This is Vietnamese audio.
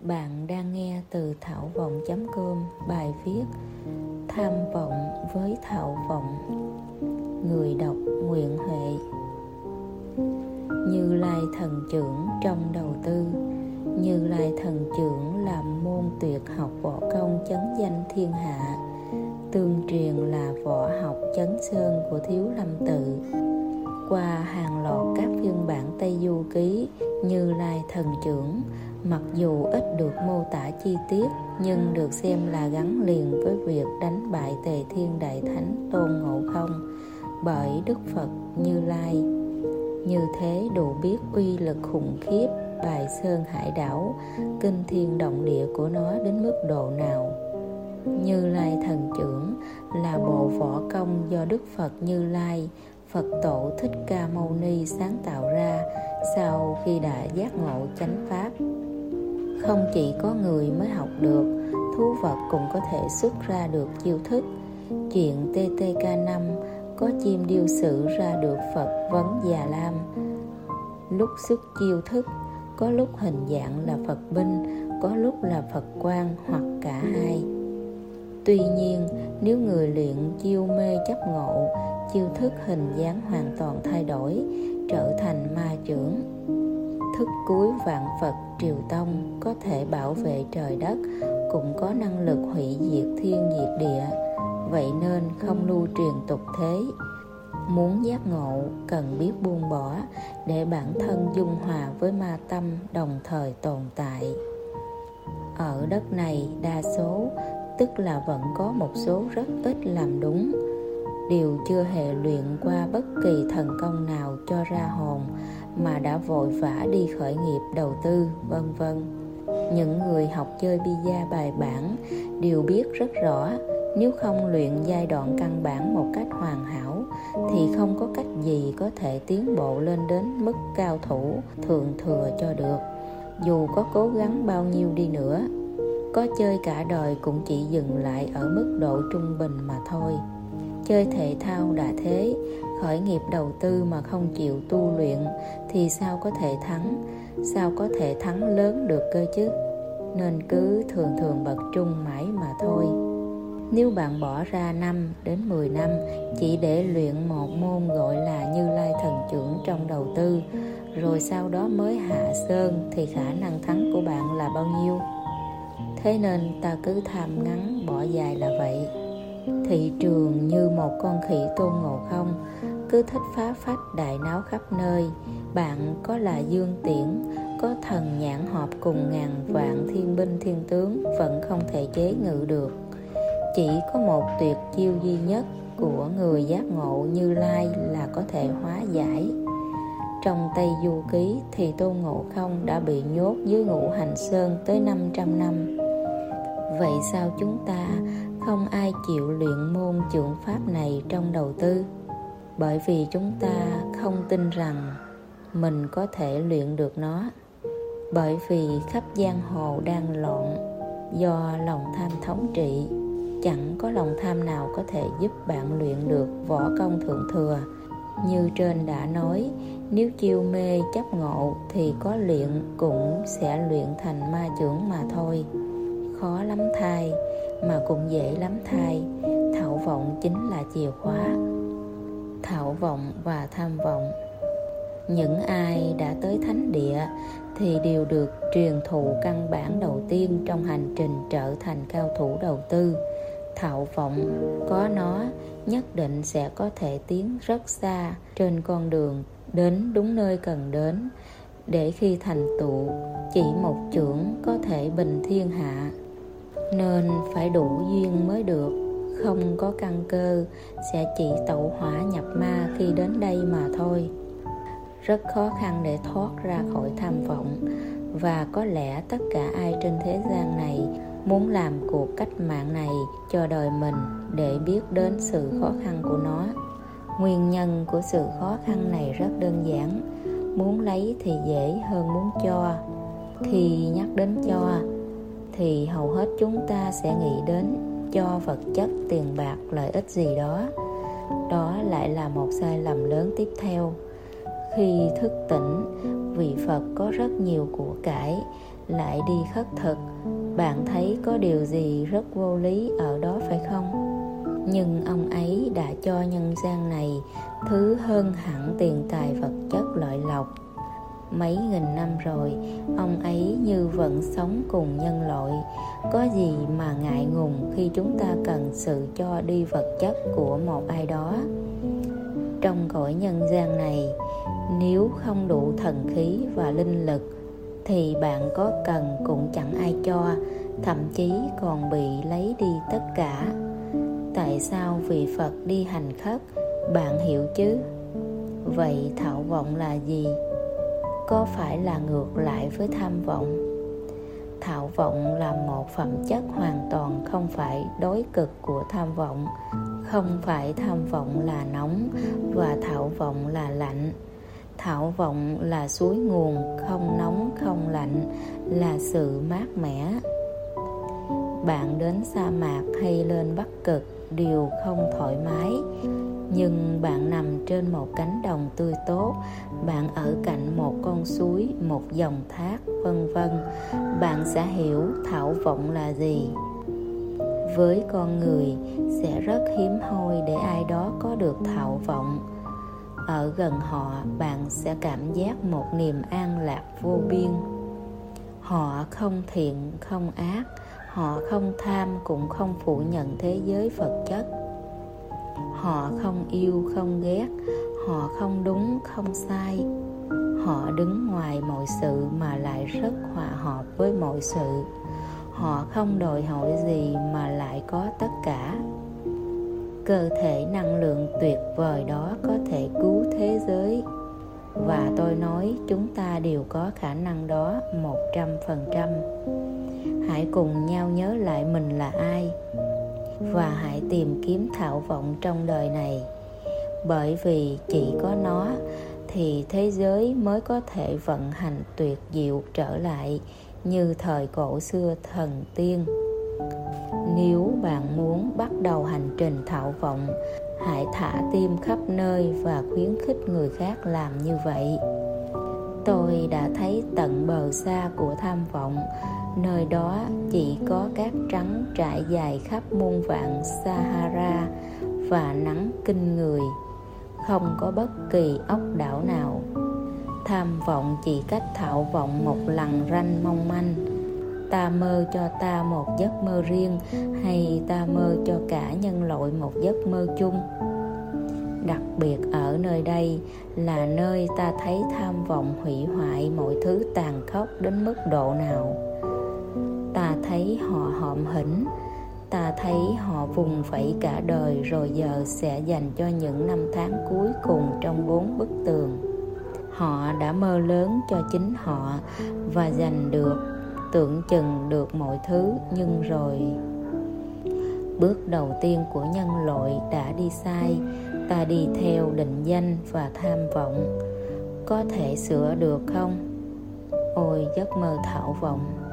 Bạn đang nghe từ thảo vọng.com bài viết Tham vọng với thảo vọng. Người đọc Nguyện Huệ. Như Lai Thần Trưởng trong đầu tư, Như Lai Thần Trưởng làm môn tuyệt học võ công chấn danh thiên hạ, Tương truyền là võ học chấn sơn của Thiếu Lâm Tự. Qua hàng loạt các phiên bản Tây Du Ký, như Lai Thần Trưởng mặc dù ít được mô tả chi tiết nhưng được xem là gắn liền với việc đánh bại Tề Thiên Đại Thánh Tôn Ngộ Không bởi Đức Phật Như Lai. Như thế đủ biết uy lực khủng khiếp bài sơn hải đảo, kinh thiên động địa của nó đến mức độ nào. Như Lai Thần Trưởng là bộ võ công do Đức Phật Như Lai Phật tổ Thích Ca Mâu Ni sáng tạo ra sau khi đã giác ngộ chánh pháp. Không chỉ có người mới học được, thú vật cũng có thể xuất ra được chiêu thức. Chuyện TTK5 có chim điêu sử ra được Phật vấn Già Lam. Lúc xuất chiêu thức, có lúc hình dạng là Phật binh, có lúc là Phật quan hoặc cả hai. Tuy nhiên, nếu người luyện chiêu mê chấp ngộ chiêu thức hình dáng hoàn toàn thay đổi trở thành ma trưởng thức cuối vạn phật triều tông có thể bảo vệ trời đất, cũng có năng lực hủy diệt thiên diệt địa. Vậy nên không lưu truyền tục thế. Muốn giác ngộ, cần biết buông bỏ để bản thân dung hòa với ma tâm đồng thời tồn tại. Ở đất này đa số, tức là vẫn có một số rất ít làm đúng đều chưa hề luyện qua bất kỳ thần công nào cho ra hồn, mà đã vội vã đi khởi nghiệp đầu tư, vân vân. Những người học chơi bia bài bản đều biết rất rõ, nếu không luyện giai đoạn căn bản một cách hoàn hảo, thì không có cách gì có thể tiến bộ lên đến mức cao thủ thượng thừa cho được. Dù có cố gắng bao nhiêu đi nữa, có chơi cả đời cũng chỉ dừng lại ở mức độ trung bình mà thôi chơi thể thao đã thế khởi nghiệp đầu tư mà không chịu tu luyện thì sao có thể thắng? Sao có thể thắng lớn được cơ chứ? Nên cứ thường thường bật trung mãi mà thôi. Nếu bạn bỏ ra 5 đến 10 năm chỉ để luyện một môn gọi là Như Lai Thần Trưởng trong đầu tư, rồi sau đó mới hạ sơn thì khả năng thắng của bạn là bao nhiêu? Thế nên ta cứ tham ngắn bỏ dài là vậy thị trường như một con khỉ tôn ngộ không, cứ thích phá phách đại náo khắp nơi. Bạn có là dương tiễn, có thần nhãn họp cùng ngàn vạn thiên binh thiên tướng, vẫn không thể chế ngự được. Chỉ có một tuyệt chiêu duy nhất của người giác ngộ như lai là có thể hóa giải. Trong Tây Du Ký thì Tôn Ngộ Không đã bị nhốt dưới ngũ hành sơn tới 500 năm. Vậy sao chúng ta không ai chịu luyện môn trưởng pháp này trong đầu tư. Bởi vì chúng ta không tin rằng mình có thể luyện được nó. Bởi vì khắp giang hồ đang loạn do lòng tham thống trị, chẳng có lòng tham nào có thể giúp bạn luyện được võ công thượng thừa. Như trên đã nói, nếu chiêu mê chấp ngộ thì có luyện cũng sẽ luyện thành ma trưởng mà thôi. Khó lắm thay mà cũng dễ lắm thay thảo vọng chính là chìa khóa. Thảo vọng và tham vọng. Những ai đã tới thánh địa thì đều được truyền thụ căn bản đầu tiên trong hành trình trở thành cao thủ đầu tư. Thạo vọng có nó nhất định sẽ có thể tiến rất xa trên con đường đến đúng nơi cần đến. Để khi thành tựu, chỉ một trưởng có thể bình thiên hạ nên phải đủ duyên mới được. Không có căn cơ, sẽ chỉ tẩu hỏa nhập ma khi đến đây mà thôi. Rất khó khăn để thoát ra khỏi tham vọng. Và có lẽ tất cả ai trên thế gian này muốn làm cuộc cách mạng này cho đời mình để biết đến sự khó khăn của nó. Nguyên nhân của sự khó khăn này rất đơn giản. Muốn lấy thì dễ hơn muốn cho. Khi nhắc đến cho thì hầu hết chúng ta sẽ nghĩ đến cho vật chất, tiền bạc, lợi ích gì đó. Đó lại là một sai lầm lớn tiếp theo. Khi thức tỉnh, vị phật có rất nhiều của cải, lại đi khất thực. Bạn thấy có điều gì rất vô lý ở đó phải không? Nhưng ông ấy đã cho nhân gian này thứ hơn hẳn tiền tài vật chất, lợi lộc mấy nghìn năm rồi, ông ấy như vẫn sống cùng nhân loại. Có gì mà ngại ngùng khi chúng ta cần sự cho đi vật chất của một ai đó? Trong cõi nhân gian này, nếu không đủ thần khí và linh lực, thì bạn có cần cũng chẳng ai cho, thậm chí còn bị lấy đi tất cả. Tại sao vị phật đi hành khất? Bạn hiểu chứ? Vậy thảo vọng là gì? Có phải là ngược lại với tham vọng? Thảo vọng là một phẩm chất hoàn toàn không phải đối cực của tham vọng. Không phải tham vọng là nóng và thảo vọng là lạnh. Thảo vọng là suối nguồn, không nóng, không lạnh, là sự mát mẻ. Bạn đến sa mạc hay lên bắc cực đều không thoải mái nhưng bạn nằm trên một cánh đồng tươi tốt. Bạn ở cạnh một con suối, một dòng thác, vân vân. Bạn sẽ hiểu thảo vọng là gì. Với con người, sẽ rất hiếm hoi để ai đó có được thảo vọng. Ở gần họ, bạn sẽ cảm giác một niềm an lạc vô biên. Họ không thiện, không ác. Họ không tham, cũng không phủ nhận thế giới vật chất họ không yêu, không ghét, họ không đúng, không sai. Họ đứng ngoài mọi sự mà lại rất hòa hợp với mọi sự. Họ không đòi hỏi gì mà lại có tất cả. Cơ thể năng lượng tuyệt vời đó có thể cứu thế giới. Và tôi nói, chúng ta đều có khả năng đó một trăm phần trăm. Hãy cùng nhau nhớ lại mình là ai và hãy tìm kiếm thảo vọng trong đời này. Bởi vì chỉ có nó, thì thế giới mới có thể vận hành tuyệt diệu trở lại như thời cổ xưa thần tiên. Nếu bạn muốn bắt đầu hành trình thảo vọng, hãy thả tim khắp nơi và khuyến khích người khác làm như vậy. Tôi đã thấy tận bờ xa của tham vọng nơi đó chỉ có cát trắng trải dài khắp muôn vạn sahara và nắng kinh người. Không có bất kỳ ốc đảo nào. Tham vọng chỉ cách thạo vọng một lần ranh mong manh. Ta mơ cho ta một giấc mơ riêng hay ta mơ cho cả nhân loại một giấc mơ chung? Đặc biệt ở nơi đây là nơi ta thấy tham vọng hủy hoại mọi thứ tàn khốc đến mức độ nào? Ta thấy họ họm hỉnh, ta thấy họ vùng vẫy cả đời rồi giờ sẽ dành cho những năm tháng cuối cùng trong bốn bức tường. Họ đã mơ lớn cho chính họ và giành được, tưởng chừng được mọi thứ, nhưng rồi bước đầu tiên của nhân loại đã đi sai. Ta đi theo định danh và tham vọng. Có thể sửa được không? Ôi, giấc mơ thảo vọng.